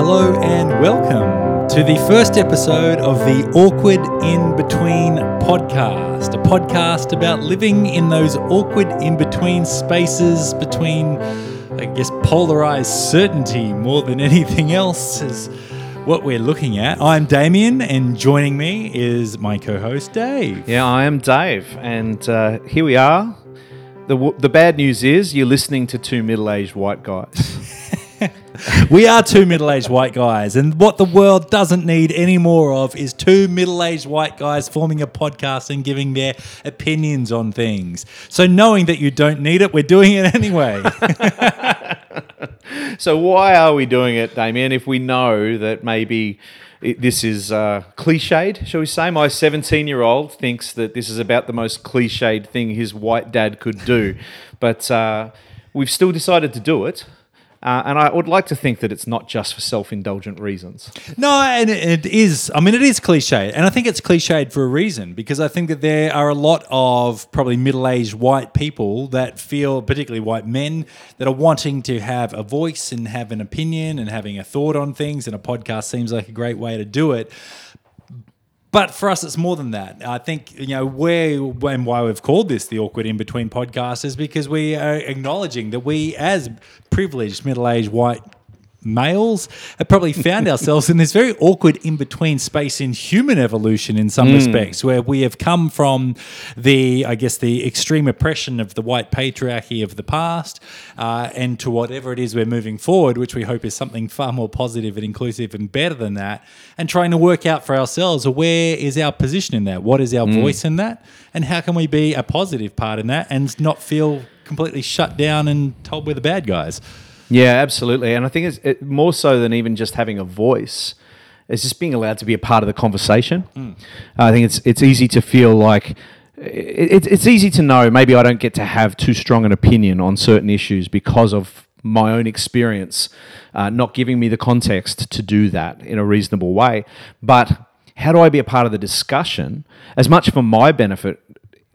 Hello and welcome to the first episode of the Awkward In Between podcast, a podcast about living in those awkward in between spaces between, I guess, polarized certainty more than anything else is what we're looking at. I'm Damien, and joining me is my co host, Dave. Yeah, I am Dave, and uh, here we are. The, w- the bad news is you're listening to two middle aged white guys. we are two middle aged white guys, and what the world doesn't need any more of is two middle aged white guys forming a podcast and giving their opinions on things. So, knowing that you don't need it, we're doing it anyway. so, why are we doing it, Damien, if we know that maybe it, this is uh, cliched, shall we say? My 17 year old thinks that this is about the most cliched thing his white dad could do. But uh, we've still decided to do it. Uh, and I would like to think that it's not just for self-indulgent reasons. No, and it is. I mean, it is cliche, and I think it's cliched for a reason because I think that there are a lot of probably middle-aged white people that feel, particularly white men, that are wanting to have a voice and have an opinion and having a thought on things, and a podcast seems like a great way to do it. But for us, it's more than that. I think you know where and why we've called this the awkward in between podcast is because we are acknowledging that we, as privileged middle-aged white males have probably found ourselves in this very awkward in between space in human evolution in some mm. respects, where we have come from the, I guess, the extreme oppression of the white patriarchy of the past uh, and to whatever it is we're moving forward, which we hope is something far more positive and inclusive and better than that, and trying to work out for ourselves where is our position in that? What is our mm. voice in that? And how can we be a positive part in that and not feel completely shut down and told we're the bad guys? Yeah, absolutely. And I think it's it, more so than even just having a voice. It's just being allowed to be a part of the conversation. Mm. I think it's it's easy to feel like it, it's easy to know maybe I don't get to have too strong an opinion on certain issues because of my own experience, uh, not giving me the context to do that in a reasonable way. But how do I be a part of the discussion as much for my benefit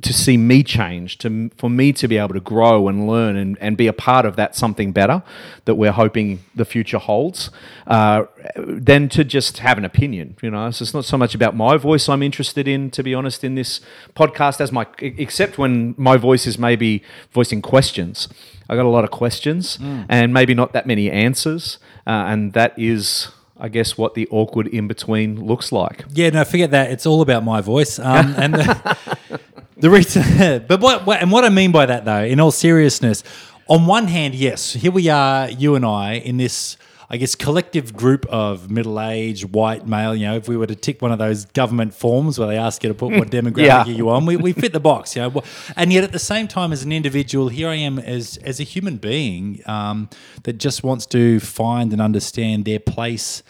to see me change, to for me to be able to grow and learn and, and be a part of that something better that we're hoping the future holds, uh, than to just have an opinion. You know, so it's not so much about my voice I'm interested in, to be honest, in this podcast as my except when my voice is maybe voicing questions. I got a lot of questions mm. and maybe not that many answers, uh, and that is. I guess what the awkward in between looks like. Yeah, no, forget that. It's all about my voice. Um, and the, The reason, but what, what and what I mean by that though, in all seriousness, on one hand, yes, here we are, you and I, in this. I guess collective group of middle-aged white male. You know, if we were to tick one of those government forms where they ask you to put what demographic yeah. are you on, we, we fit the box. You know, and yet at the same time, as an individual, here I am as as a human being um, that just wants to find and understand their place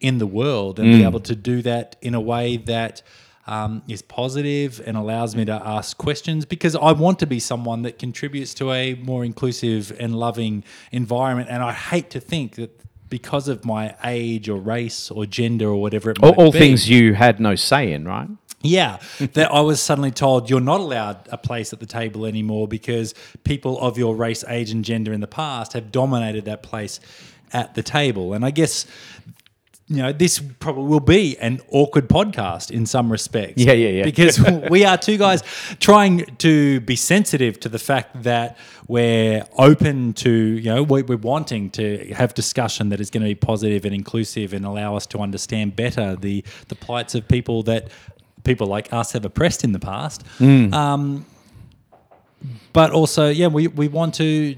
in the world and mm. be able to do that in a way that um, is positive and allows me to ask questions because I want to be someone that contributes to a more inclusive and loving environment. And I hate to think that because of my age or race or gender or whatever it might all, all be, things you had no say in, right? Yeah, that I was suddenly told you're not allowed a place at the table anymore because people of your race, age, and gender in the past have dominated that place at the table. And I guess you know, this probably will be an awkward podcast in some respects. Yeah, yeah, yeah. Because we are two guys trying to be sensitive to the fact that we're open to, you know, we're wanting to have discussion that is going to be positive and inclusive and allow us to understand better the the plights of people that people like us have oppressed in the past. Mm. Um, but also, yeah, we, we want to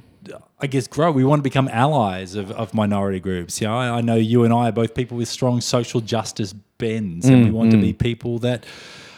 I guess, grow. We want to become allies of, of minority groups. Yeah, I, I know you and I are both people with strong social justice bends, mm, and we want mm. to be people that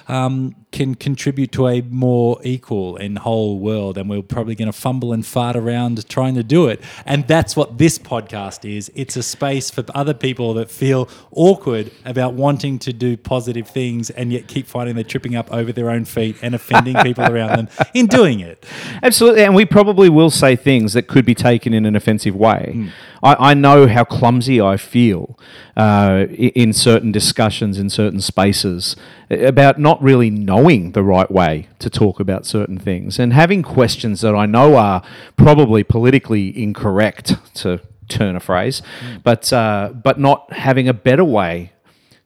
um, can contribute to a more equal and whole world. And we're probably going to fumble and fart around trying to do it. And that's what this podcast is. It's a space for other people that feel awkward about wanting to do positive things and yet keep finding they're tripping up over their own feet and offending people around them in doing it. Absolutely. And we probably will say things that could be taken in an offensive way. Mm. I, I, know how clumsy I feel uh, in certain discussions, in certain spaces, about not really knowing the right way to talk about certain things and having questions that I know are probably politically incorrect to turn a phrase, but uh, but not having a better way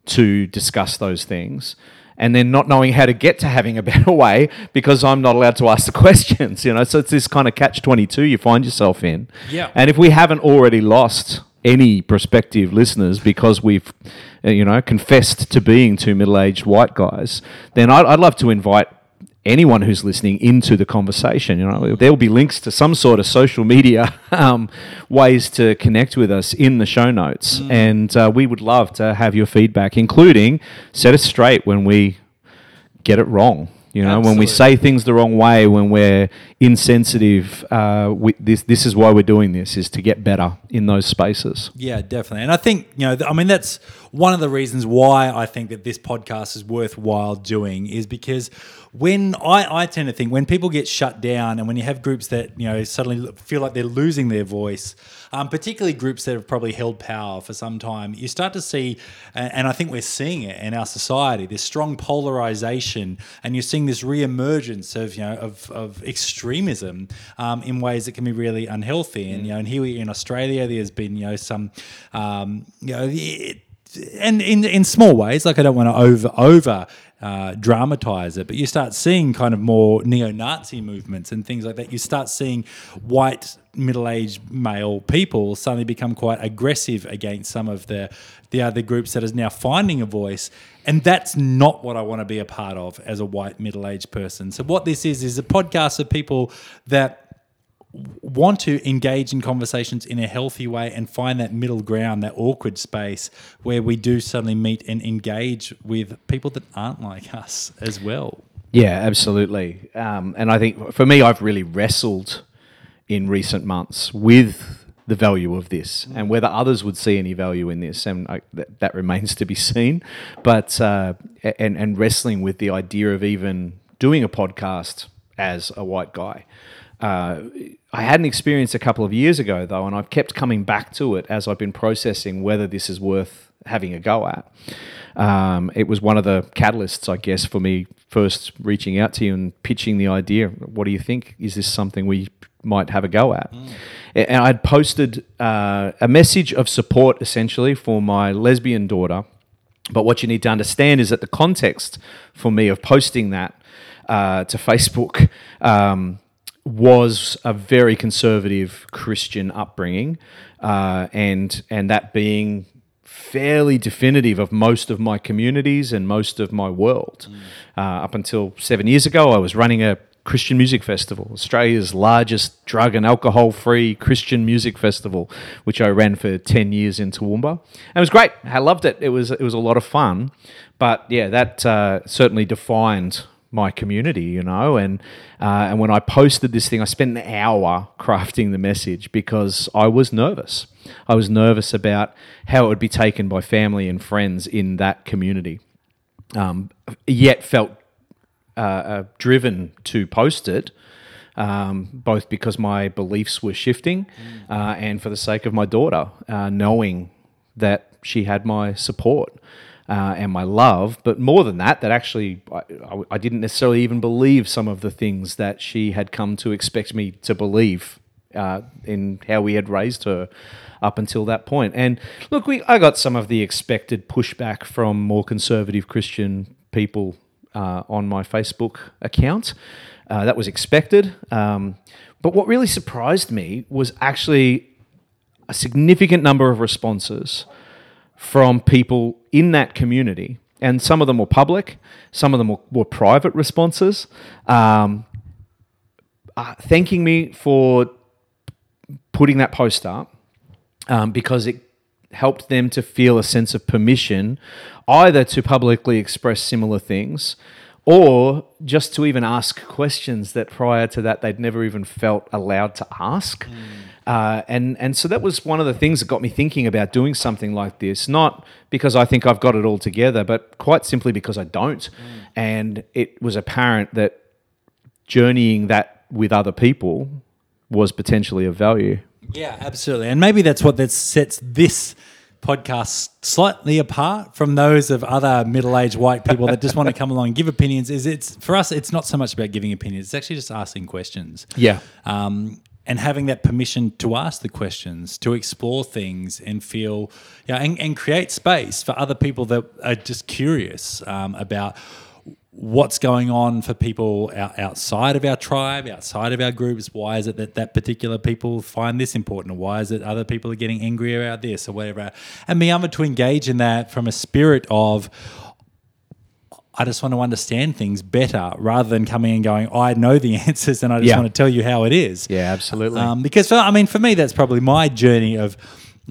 to discuss those things. And then not knowing how to get to having a better way because I'm not allowed to ask the questions, you know. So it's this kind of catch twenty two you find yourself in. Yeah. And if we haven't already lost any prospective listeners because we've, uh, you know, confessed to being two middle aged white guys, then I'd, I'd love to invite anyone who's listening into the conversation. You know, there will be links to some sort of social media um, ways to connect with us in the show notes, and uh, we would love to have your feedback, including set us straight when we get it wrong. You know, when we say things the wrong way, when we're insensitive, uh, we, this this is why we're doing this is to get better in those spaces. Yeah, definitely. And I think, you know, th- I mean, that's one of the reasons why I think that this podcast is worthwhile doing is because when I, I tend to think when people get shut down and when you have groups that, you know, suddenly feel like they're losing their voice, um, particularly groups that have probably held power for some time, you start to see, and, I think we're seeing it in our society, this strong polarization, and you're seeing this reemergence of, you know, of, of extremism um, in ways that can be really unhealthy. And, you know, and here we in Australia, there's been, you know, some, um, you know, it, and in in small ways, like I don't want to over over uh, dramatize it, but you start seeing kind of more neo-Nazi movements and things like that. You start seeing white middle-aged male people suddenly become quite aggressive against some of the the other groups that is now finding a voice, and that's not what I want to be a part of as a white middle-aged person. So what this is is a podcast of people that want to engage in conversations in a healthy way and find that middle ground, that awkward space where we do suddenly meet and engage with people that aren't like us as well. Yeah, absolutely. Um, and I think for me, I've really wrestled in recent months with the value of this and whether others would see any value in this. And I, that, that remains to be seen. But, uh, and, and wrestling with the idea of even doing a podcast as a white guy. Uh, I had an experience a couple of years ago, though, and I've kept coming back to it as I've been processing whether this is worth having a go at. Um, it was one of the catalysts, I guess, for me first reaching out to you and pitching the idea. What do you think? Is this something we might have a go at? A- And I'd posted uh, a message of support essentially for my lesbian daughter. But what you need to understand is that the context for me of posting that uh, to Facebook um, was a very conservative Christian upbringing, uh, and and that being fairly definitive of most of my communities and most of my world. Uh, up until seven years ago, I was running a Christian music festival, Australia's largest drug and alcohol free Christian music festival, which I ran for 10 years in Toowoomba. And it was great. I loved it. It was, it was a lot of fun. But yeah, that uh, certainly defined my community, you know. And, uh, and when I posted this thing, I spent an hour crafting the message because I was nervous. I was nervous about how it would be taken by family and friends in that community. Um, yet felt uh, uh, driven to post it, um, both because my beliefs were shifting uh, and for the sake of my daughter, uh, knowing that she had my support. Uh, and my love, but more than that, that actually I, I, didn't necessarily even believe some of the things that she had come to expect me to believe uh, in how we had raised her up until that point. And look, we I got some of the expected pushback from more conservative Christian people uh, on my Facebook account. Uh, that was expected. Um, but what really surprised me was actually a significant number of responses from people in that community. And some of them were public, some of them were, were private responses, um, uh, thanking me for putting that post up um, because it helped them to feel a sense of permission either to publicly express similar things or just to even ask questions that prior to that they'd never even felt allowed to ask. Uh, and, and so that was one of the things that got me thinking about doing something like this, not because I think I've got it all together, but quite simply because I don't. And it was apparent that journeying that with other people was potentially of value. Yeah, absolutely. And maybe that's what that sets this podcast slightly apart from those of other middle-aged white people that just want to come along and give opinions is it's for us it's not so much about giving opinions it's actually just asking questions Yeah. um, and having that permission to ask the questions, to explore things, and feel, yeah, and, and create space for other people that are just curious um, about what's going on for people outside of our tribe, outside of our groups. Why is it that that particular people find this important? Or why is it other people are getting angry about this or whatever? And being able to engage in that from a spirit of, I just want to understand things better rather than coming and going, I know the answers and I just Yeah. want to tell you how it is. Yeah, absolutely. Um, because, for, I mean, for me, that's probably my journey of,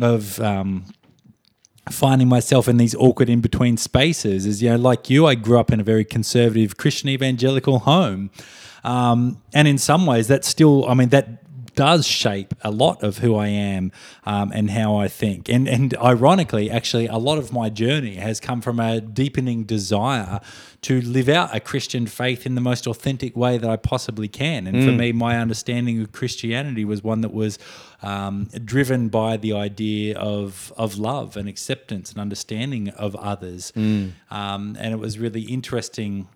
of, um, finding myself in these awkward in between spaces is you know like you I grew up in a very conservative Christian evangelical home um, and in some ways that's still I mean that does shape a lot of who I am um, and how I think. And and ironically actually a lot of my journey has come from a deepening desire to live out a Christian faith in the most authentic way that I possibly can. And for me my understanding of Christianity was one that was um, driven by the idea of of love and acceptance and understanding of others. Um, and it was really interesting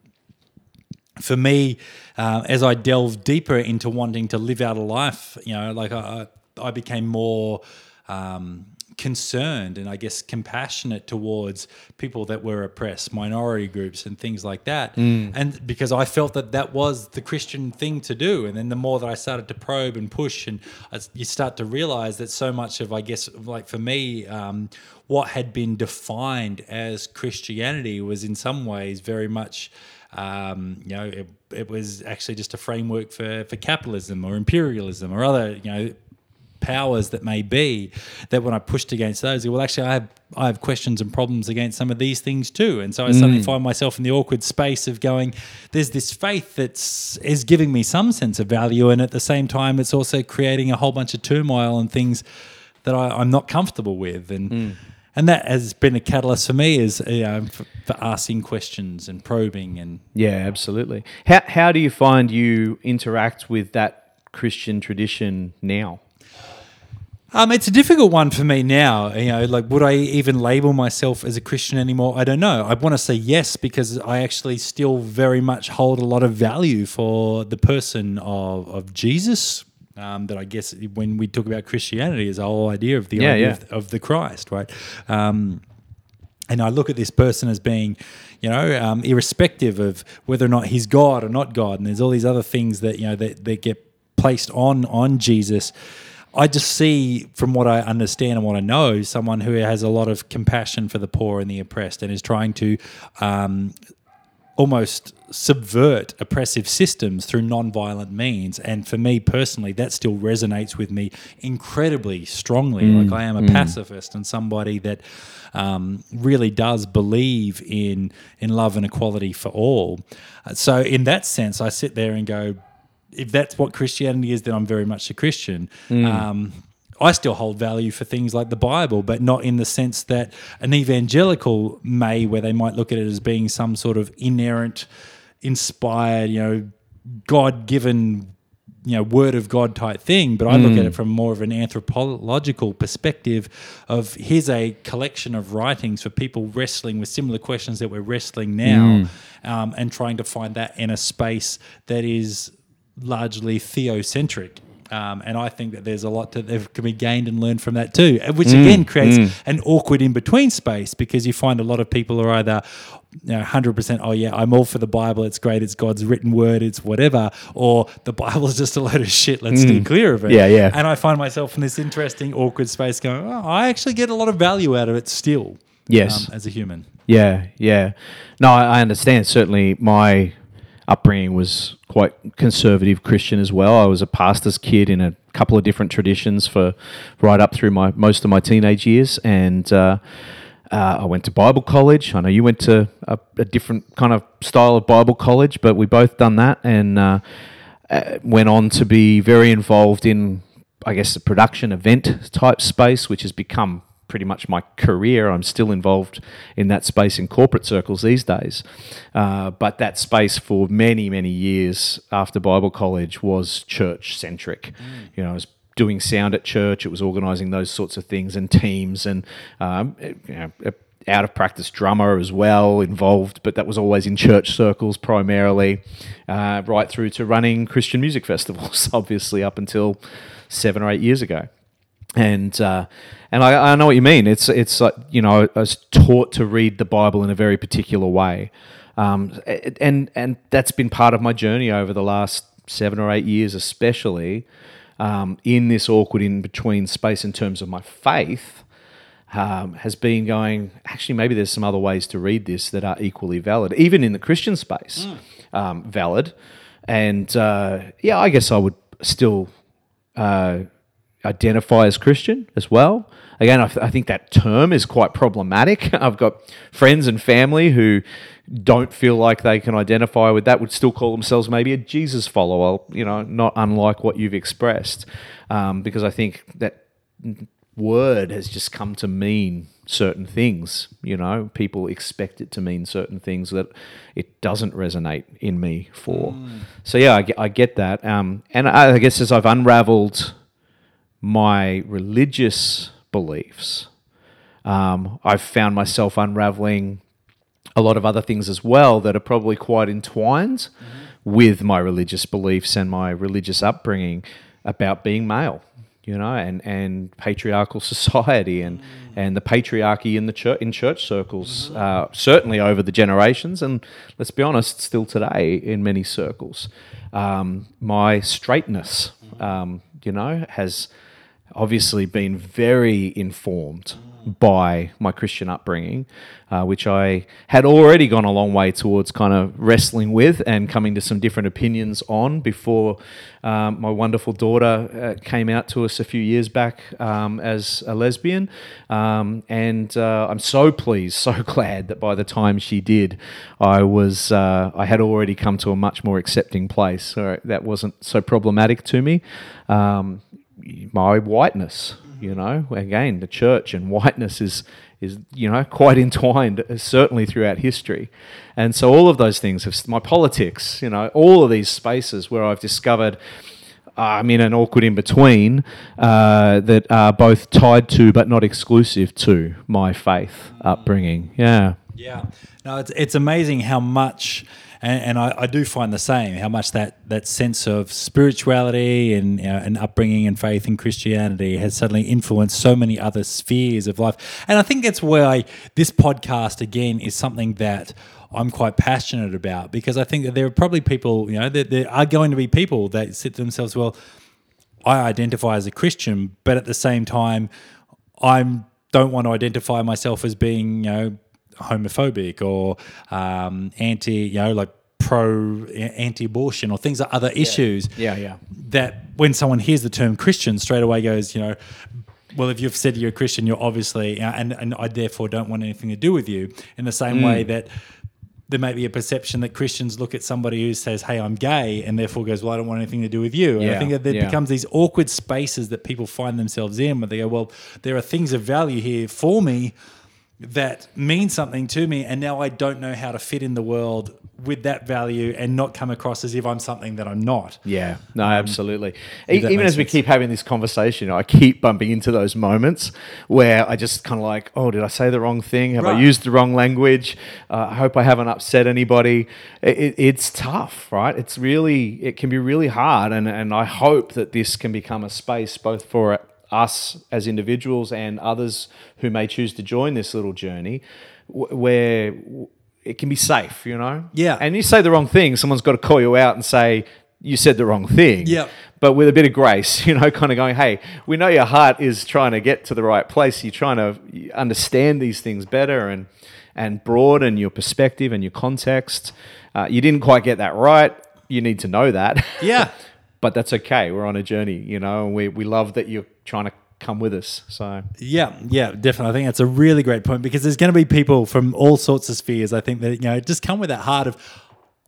for me uh, as I delved deeper into wanting to live out a life. You know, like I, I I became more. Um, concerned and I guess compassionate towards people that were oppressed, minority groups, and things like that. And because I felt that that was the Christian thing to do. And then the more that I started to probe and push, and as you start to realize that so much of, I guess, like for me, um, what had been defined as Christianity was in some ways very much. Um, you know, it, it was actually just a framework for, for capitalism or imperialism or other, you know, powers that may be that when I pushed against those, well, actually, I have I have questions and problems against some of these things too, and so I suddenly find myself in the awkward space of going, there's this faith that's is giving me some sense of value, and at the same time, it's also creating a whole bunch of turmoil and things that I, I'm not comfortable with, and. And that has been a catalyst for me, is you know, for, for asking questions and probing, and Yeah, absolutely. How how do you find you interact with that Christian tradition now? Um, it's a difficult one for me now. You know, like, would I even label myself as a Christian anymore? I don't know. I want to say yes because I actually still very much hold a lot of value for the person of, of Jesus. Um, that I guess when we talk about Christianity is the whole idea of the Yeah, idea yeah. Of, of the Christ, right? Um, and I look at this person as being, you know, um, irrespective of whether or not he's God or not God, and there's all these other things that you know that, that get placed on on Jesus. I just see, from what I understand and what I know, someone who has a lot of compassion for the poor and the oppressed, and is trying to um, almost subvert oppressive systems through non-violent means. And for me personally that still resonates with me incredibly strongly. Like i am a pacifist and somebody that um, really does believe in in love and equality for all. Uh, so in that sense i sit there and go if that's what christianity is then i'm very much a christian. Um, I still hold value for things like the Bible, but not in the sense that an evangelical may, where they might look at it as being some sort of inerrant, inspired, you know, God given, you know, word of God type thing. But I look at it from more of an anthropological perspective of here's a collection of writings for people wrestling with similar questions that we're wrestling now um, and trying to find that in a space that is largely theocentric. Um, and I think that there's a lot that can be gained and learned from that too, and which again creates an awkward in between space because you find a lot of people are either you know, 100% oh yeah I'm all for the Bible it's great it's God's written word it's whatever or the Bible is just a load of shit let's steer clear of it Yeah, yeah. and I find myself in this interesting awkward space going oh, I actually get a lot of value out of it still Yes. um, as a human Yeah, yeah. No, I, I understand. Certainly, my upbringing was quite conservative Christian as well. I was a pastor's kid in a couple of different traditions for right up through my most of my teenage years, and uh, uh, I went to Bible college. I know you went to a, a different kind of style of Bible college, but we both done that, and uh, uh, went on to be very involved in, I guess, the production event type space, which has become pretty much my career. I'm still involved in that space in corporate circles these days. Uh, but that space for many, many years after Bible college was church centric. You know, I was doing sound at church, it was organizing those sorts of things and teams and, um, it- you know, it- out of practice drummer as well, involved, but that was always in church circles primarily, uh, right through to running Christian music festivals, obviously, up until seven or eight years ago. And uh, and I, I know what you mean. It's it's like you know I was taught to read the Bible in a very particular way, um, and and that's been part of my journey over the last seven or eight years, especially um, in this awkward in between space in terms of my faith um, has been going, actually, maybe there's some other ways to read this that are equally valid, even in the Christian space, mm. um, valid. And uh, yeah, I guess I would still uh, identify as Christian as well. Again, I, th- I, think that term is quite problematic. I've got friends and family who don't feel like they can identify with that, would still call themselves maybe a Jesus follower, you know, not unlike what you've expressed. Um, because I think that word has just come to mean certain things. You know, people expect it to mean certain things that it doesn't resonate in me for. Mm. So yeah, I get, I get that. Um, and I, I guess as I've unraveled my religious beliefs, um, I've found myself unraveling a lot of other things as well that are probably quite entwined mm-hmm. with my religious beliefs and my religious upbringing about being male you know, and, and patriarchal society and, mm. and the patriarchy in the church in church circles, mm-hmm. uh, certainly over the generations, and let's be honest, still today in many circles. Um, my straightness, mm-hmm. um, you know, has obviously been very informed by my Christian upbringing, uh, which I had already gone a long way towards kind of wrestling with and coming to some different opinions on before um, my wonderful daughter uh, came out to us a few years back um, as a lesbian. Um, and uh, I'm so pleased, so glad that by the time she did, I was uh, I had already come to a much more accepting place. So that wasn't so problematic to me. Um, my whiteness you know, again, the church and whiteness is is you know quite entwined, uh, certainly throughout history, and so all of those things have my politics, you know, all of these spaces where I've discovered. I'm in an awkward in between uh, that are both tied to but not exclusive to my faith upbringing. Yeah. Yeah. No, it's, it's amazing how much and, and I, I, do find the same how much that that sense of spirituality and you know, and upbringing and faith in Christianity has suddenly influenced so many other spheres of life. And I think that's why this podcast again is something that. I'm quite passionate about because I think that there are probably people, you know, that there are going to be people that sit to themselves, well, I identify as a Christian, but at the same time, I'm don't want to identify myself as being, you know, homophobic or um, anti, you know, like pro anti-abortion or things like other issues. Yeah, yeah. That when someone hears the term Christian, straight away goes, you know, well, if you've said you're a Christian, you're obviously, and and I therefore don't want anything to do with you. In the same mm. way that there may be a perception that Christians look at somebody who says, "Hey, I'm gay," and therefore goes, "Well, I don't want anything to do with you." And yeah, I think that there yeah. becomes these awkward spaces that people find themselves in, where they go, "Well, there are things of value here for me." That means something to me and now I don't know how to fit in the world with that value and not come across as if I'm something that I'm not. Yeah, no, um, absolutely. Even as sense. we keep having this conversation, I keep bumping into those moments where I just kind of like, oh, did I say the wrong thing? Have right. I used the wrong language? Uh, I hope I haven't upset anybody. It, it, it's tough, right? It's really, it can be really hard. And, and I hope that this can become a space both for us as individuals and others who may choose to join this little journey where it can be safe, you know? Yeah. And you say the wrong thing, someone's got to call you out and say, you said the wrong thing. Yeah. But with a bit of grace, you know, kind of going, hey, we know your heart is trying to get to the right place. You're trying to understand these things better and, and broaden your perspective and your context. Uh, you didn't quite get that right. You need to know that. Yeah. but that's okay. We're on a journey, you know, and we, we love that you're trying to come with us. So yeah, yeah, definitely. I think that's a really great point because there's going to be people from all sorts of spheres. I think that you know just come with that heart of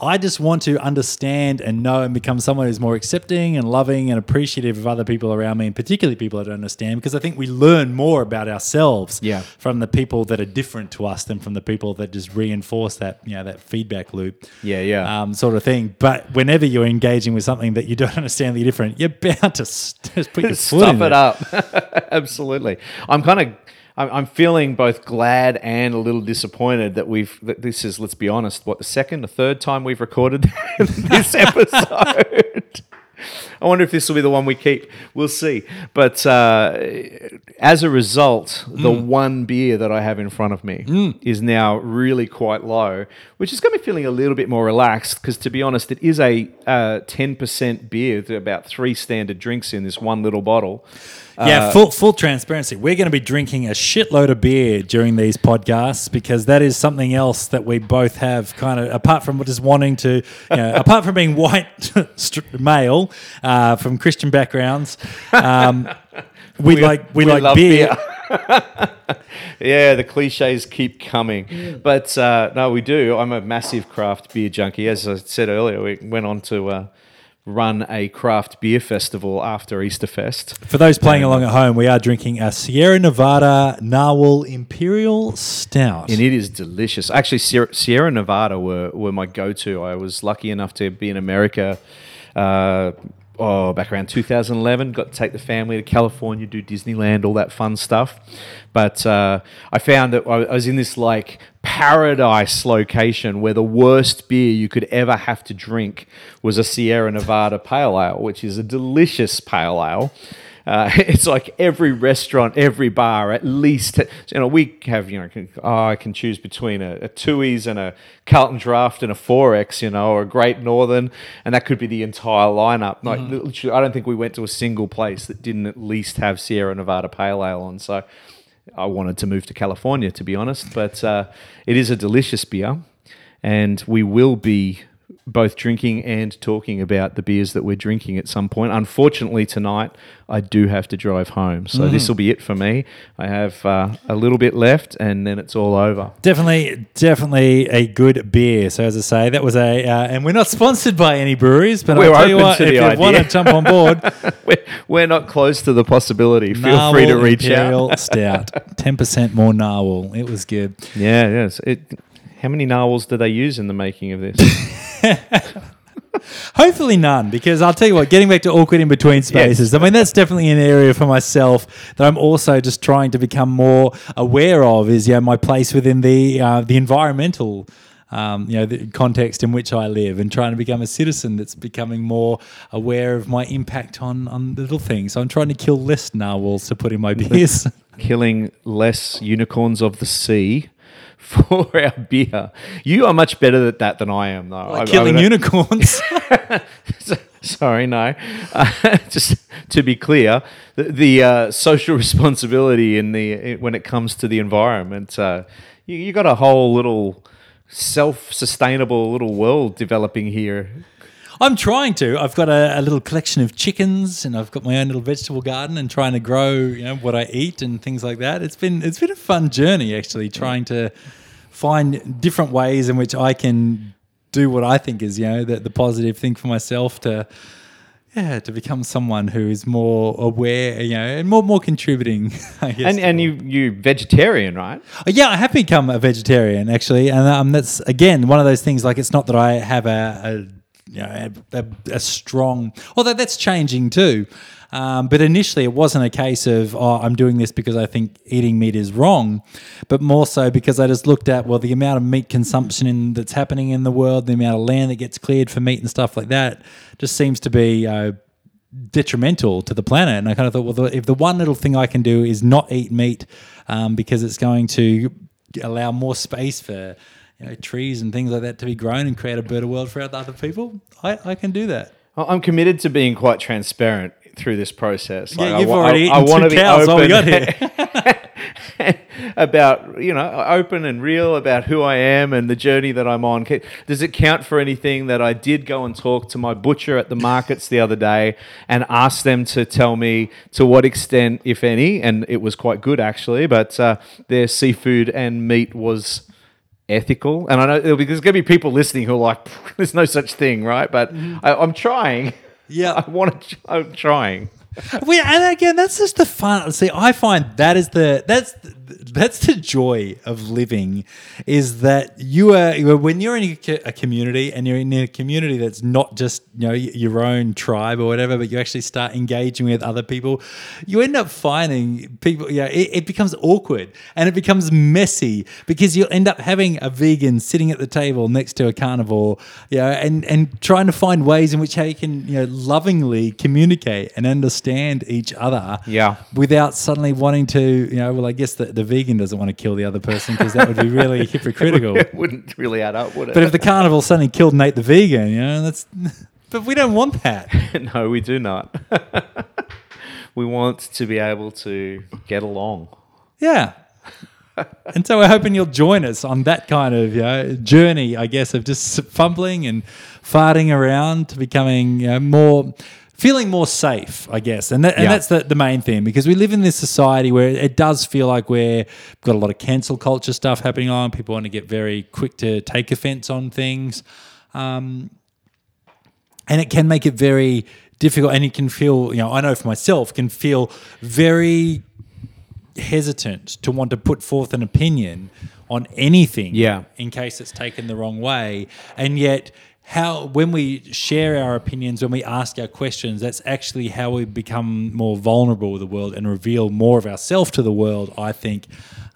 I just want to understand and know and become someone who's more accepting and loving and appreciative of other people around me, and particularly people I don't understand, because I think we learn more about ourselves yeah. from the people that are different to us than from the people that just reinforce that you know that feedback loop. Yeah, yeah, um, sort of thing. But whenever you're engaging with something that you don't understand, the different, you're bound to just put your stuff it, it up. Absolutely. I'm kind of I'm, feeling both glad and a little disappointed that we've. That this is, let's be honest, what the second, the third time we've recorded this episode. I wonder if this will be the one we keep. We'll see. But uh, as a result, the one beer that I have in front of me is now really quite low, which is going to be feeling a little bit more relaxed. Because to be honest, it is a uh, ten percent beer, with about three standard drinks in this one little bottle. Yeah, full full transparency. We're going to be drinking a shitload of beer during these podcasts because that is something else that we both have. Kind of apart from just wanting to, you know, apart from being white male uh, from Christian backgrounds, um, we, like we, like love beer. yeah, the cliches keep coming. But uh, no, we do. I'm a massive craft beer junkie. As I said earlier, we went on to uh, run a craft beer festival after Easterfest. For those playing along at home, we are drinking a Sierra Nevada Narwhal Imperial Stout. And it is delicious. Actually, Sierra, Sierra Nevada were, were my go to. I was lucky enough to be in America. Uh, Oh, back around 2011, got to take the family to California, do Disneyland, all that fun stuff. But uh, I found that I was in this like paradise location where the worst beer you could ever have to drink was a Sierra Nevada Pale Ale, which is a delicious pale ale. Uh, it's like every restaurant, every bar, at least you know we have you know can, oh, I can choose between a, a Tooheys and a Carlton Draft and a XXXX, you know, or a Great Northern, and that could be the entire lineup. Like literally, I don't think we went to a single place that didn't at least have Sierra Nevada Pale Ale on. So I wanted to move to California, to be honest, but uh, it is a delicious beer, and we will be both drinking and talking about the beers that we're drinking at some point. Unfortunately, tonight I do have to drive home, so this will be it for me. I have uh, a little bit left, and then it's all over. Definitely, definitely a good beer. So as I say, that was a, uh, and we're not sponsored by any breweries, but We're I'll tell you what, if you idea. want to jump on board, We're, we're not close to the possibility. Feel free to reach Imperial out. Stout, ten percent more narwhal. It was good. Yeah, yes. It, how many narwhals do they use in the making of this? Hopefully none, because I'll tell you what, getting back to awkward in between spaces, I mean, that's definitely an area for myself that I'm also just trying to become more aware of is, you know, my place within the, uh, the environmental, um, you know, the context in which I live and trying to become a citizen that's becoming more aware of my impact on, on little things. So I'm trying to kill less narwhals to put in my beers. Killing less unicorns of the sea for our beer. You are much better at that than I am, though. I- I Killing would- unicorns. Sorry, no. Uh, just to be clear, the, the uh, social responsibility in the when it comes to the environment, uh, you, you got a whole little self-sustainable little world developing here. I'm trying to. I've got a, a little collection of chickens, and I've got my own little vegetable garden, and trying to grow, you know, what I eat and things like that. It's been it's been a fun journey actually, trying to find different ways in which I can do what I think is, you know, the, the positive thing for myself to. Yeah, to become someone who is more aware, you know, and more more contributing. I guess. And and you you vegetarian, right? Uh, Yeah, I have become a vegetarian actually, and um, that's again one of those things. Like, it's not that I have a, a you know a, a, a strong, although that's changing too. Um, but initially, it wasn't a case of oh, I'm doing this because I think eating meat is wrong, but more so because I just looked at well the amount of meat consumption in, that's happening in the world, the amount of land that gets cleared for meat and stuff like that, just seems to be. Uh, detrimental to the planet. And I kind of thought, well, if the one little thing I can do is not eat meat um, because it's going to allow more space for know, trees and things like that to be grown and create a better world for other people, I, I can do that. I'm committed to being quite transparent through this process. Yeah, I you've wa- already I, I eaten wanna two be cows while we got open here. about you know open and real about who I am and the journey that I'm on. Does it count for anything that I did go and talk to my butcher at the markets the other day and ask them to tell me to what extent, if any, and it was quite good actually, but uh, their seafood and meat was ethical. And I know there'll be, there's going to be people listening who are like, "There's no such thing," right? But I, I'm trying. Yeah. I want to. I'm trying. we, and again, that's just the fun. See, I find that is the that's that's the joy of living is that you are when you're in a community and you're in a community that's not just you know your own tribe or whatever but you actually start engaging with other people you end up finding people yeah it, it becomes awkward and it becomes messy because you'll end up having a vegan sitting at the table next to a carnivore you know and and trying to find ways in which how you can you know lovingly communicate and understand each other Yeah. without suddenly wanting to you know well I guess the, the vegan doesn't want to kill the other person because that would be really hypocritical it wouldn't really add up, would it? but if the carnival suddenly killed Nate the vegan you know that's but we don't want that no, we do not. we want to be able to get along. Yeah. and so we're hoping you'll join us on that kind of you know, journey, I guess, of just fumbling and farting around to becoming you know, more, feeling more safe, I guess. And, that, and Yeah. that's the, the main thing because we live in this society where it does feel like we're got a lot of cancel culture stuff happening on. People want to get very quick to take offense on things. Um, and it can make it very difficult and you can feel you know i know for myself can feel very hesitant to want to put forth an opinion on anything Yeah. in case it's taken the wrong way and yet how when we share our opinions when we ask our questions that's actually how we become more vulnerable with the world and reveal more of ourselves to the world i think.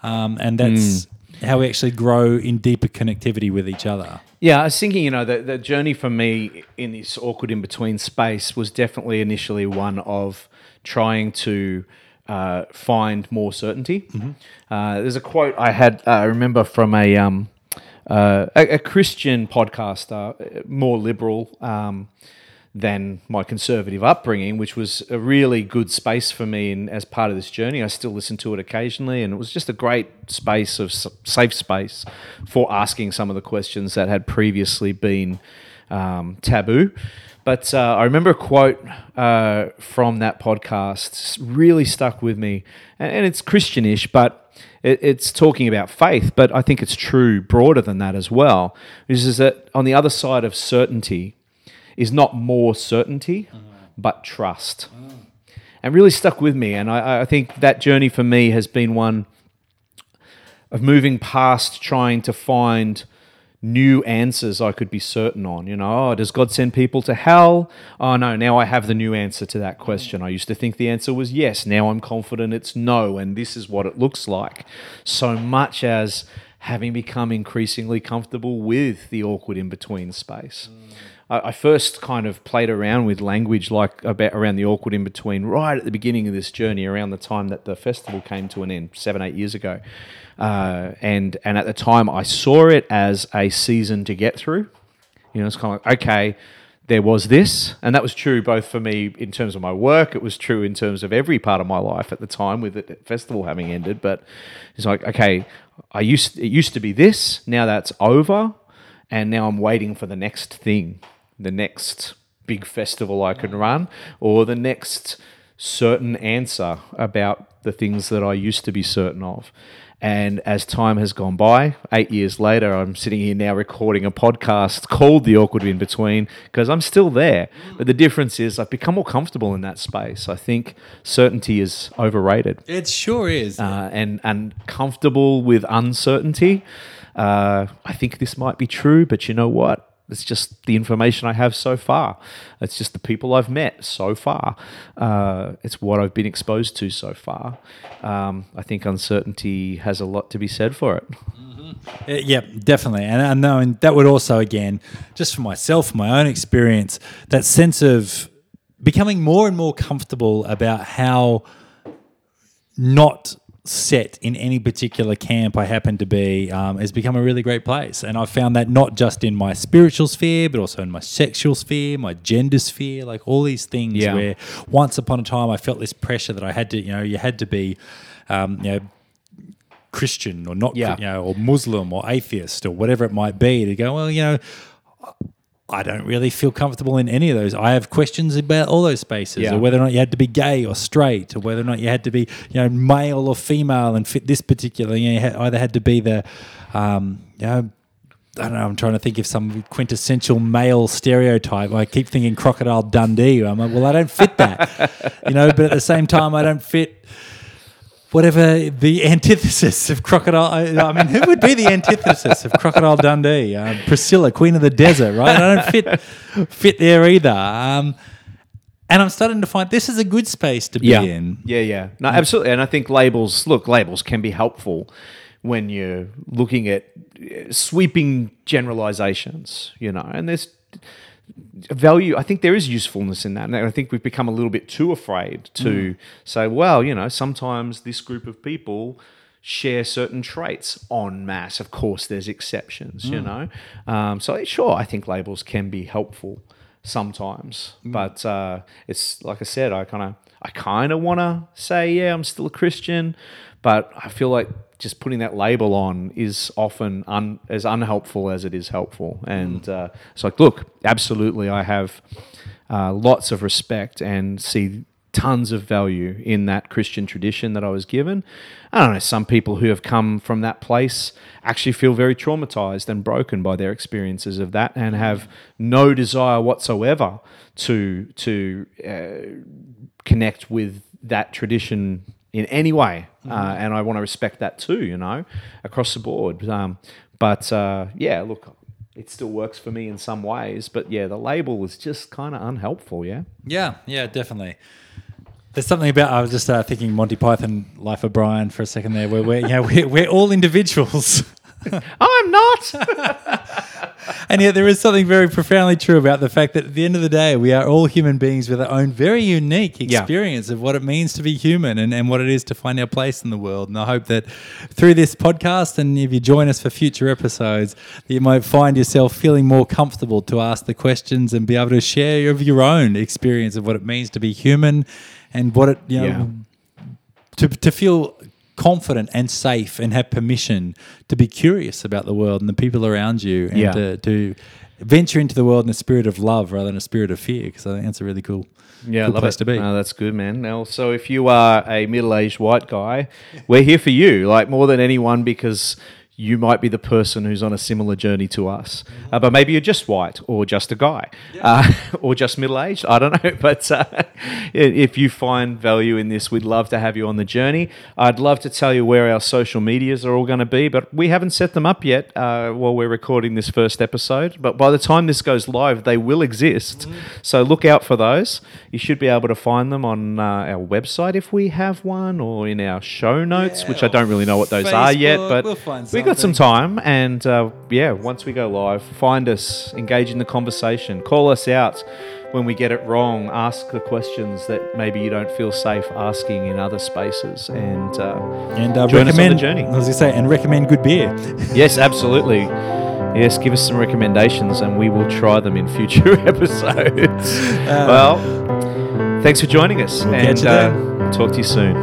Um, and that's how we actually grow in deeper connectivity with each other. Yeah, I was thinking, you know, the, the journey for me in this awkward in between space was definitely initially one of trying to uh, find more certainty. Uh, there's a quote I had, uh, I remember from a, um, uh, a, a Christian podcaster, more liberal um, than my conservative upbringing, which was a really good space for me in, as part of this journey. I still listen to it occasionally, and it was just a great space of safe space for asking some of the questions that had previously been um, taboo. But uh, I remember a quote uh, from that podcast really stuck with me, and, and it's Christianish, but it, it's talking about faith. But I think it's true broader than that as well. Which is that on the other side of certainty is not more certainty, mm. but trust. Mm. And really stuck with me. And I, I think that journey for me has been one of moving past trying to find new answers I could be certain on. You know, oh, does God send people to hell? Oh, no, now I have the new answer to that question. I used to think the answer was yes. Now I'm confident it's no, and this is what it looks like. So much as having become increasingly comfortable with the awkward in between space. I first kind of played around with language like about around the awkward in between right at the beginning of this journey, around the time that the festival came to an end, seven eight years ago, uh, and and at the time I saw it as a season to get through. You know, it's kind of like okay, there was this, and that was true both for me in terms of my work. It was true in terms of every part of my life at the time, with the festival having ended. But it's like okay, I used it used to be this, now that's over, and now I'm waiting for the next thing, the next big festival I can run, or the next certain answer about the things that I used to be certain of. And as time has gone by, eight years later, I'm sitting here now recording a podcast called The Awkward In Between because I'm still there. But the difference is I've become more comfortable in that space. I think certainty is overrated it sure is uh, and and comfortable with uncertainty. Uh, I think this might be true, but you know what? It's just the information I have so far. It's just the people I've met so far. Uh, it's what I've been exposed to so far. Um, I think uncertainty has a lot to be said for it. Uh, yeah, definitely. And I know, and that would also, again, just for myself, my own experience, that sense of becoming more and more comfortable about how not set in any particular camp I happen to be um, has become a really great place. And I've found that not just in my spiritual sphere, but also in my sexual sphere, my gender sphere, like all these things Yeah. where once upon a time I felt this pressure that I had to, you know, you had to be, um, you know, Christian or not, Yeah. you know, or Muslim or atheist or whatever it might be to go, well, you know, I don't really feel comfortable in any of those. I have questions about all those spaces, Yeah. or whether or not you had to be gay or straight, or whether or not you had to be, you know, male or female and fit this particular. You, know, you had, either had to be the, um, you know. I don't know. I'm trying to think of some quintessential male stereotype. I keep thinking Crocodile Dundee. I'm like, well, I don't fit that, you know. But at the same time, I don't fit whatever the antithesis of crocodile. I mean, who would be the antithesis of crocodile Dundee? Uh, Priscilla, Queen of the Desert, right? I don't fit fit there either. Um, and I'm starting to find this is a good space to be yeah. in. Yeah, yeah. No, absolutely. And I think labels, look, labels can be helpful when you're looking at uh, sweeping generalizations, you know, and there's value. I think there is usefulness in that. And I think we've become a little bit too afraid to say, well, you know, sometimes this group of people share certain traits en masse. Of course, there's exceptions, you know. Um, so, sure, I think labels can be helpful sometimes, but uh, it's like I said, I kind of, I kind of want to say, yeah, I'm still a Christian, but I feel like just putting that label on is often un, as unhelpful as it is helpful. And uh, it's like, look, absolutely, I have uh, lots of respect and see tons of value in that Christian tradition that I was given. I don't know, some people who have come from that place actually feel very traumatized and broken by their experiences of that and have no desire whatsoever to to uh, connect with that tradition in any way. Uh, and I want to respect that too, you know, across the board. Um, but uh, yeah, look, it still works for me in some ways. But yeah, the label is just kind of unhelpful, yeah? Yeah, yeah, definitely. There's something about I was just uh, thinking Monty Python, Life of Brian for a second there, where we're you know, we're, we're all individuals. I'm not. And yet, there is something very profoundly true about the fact that at the end of the day, we are all human beings with our own very unique Yeah. experience of what it means to be human and, and what it is to find our place in the world. And I hope that through this podcast, and if you join us for future episodes, that you might find yourself feeling more comfortable to ask the questions and be able to share of your own experience of what it means to be human and what it, you know, Yeah. to, to feel confident and safe and have permission to be curious about the world and the people around you and Yeah. to, to venture into the world in a spirit of love rather than a spirit of fear because I think that's a really cool, Yeah, cool love place it. to be. No, that's good, man. Now, so if you are a middle-aged white guy, we're here for you, like more than anyone, because you might be the person who's on a similar journey to us. Uh, but maybe you're just white, or just a guy, uh, or just middle-aged. I don't know. But uh, if you find value in this, we'd love to have you on the journey. I'd love to tell you where our social medias are all going to be, but we haven't set them up yet uh, while we're recording this first episode. But by the time this goes live, they will exist. So look out for those. You should be able to find them on uh, our website if we have one, or in our show notes, which I don't really know what those are yet. But we'll got some time, and uh, yeah, once we go live, find us, engage in the conversation, call us out when we get it wrong, ask the questions that maybe you don't feel safe asking in other spaces, and uh, and uh, join us on the recommend, journey. as I say, and recommend good beer. Yes, absolutely. Yes, give us some recommendations and we will try them in future episodes. well, thanks for joining us We'll and you uh, talk to you soon.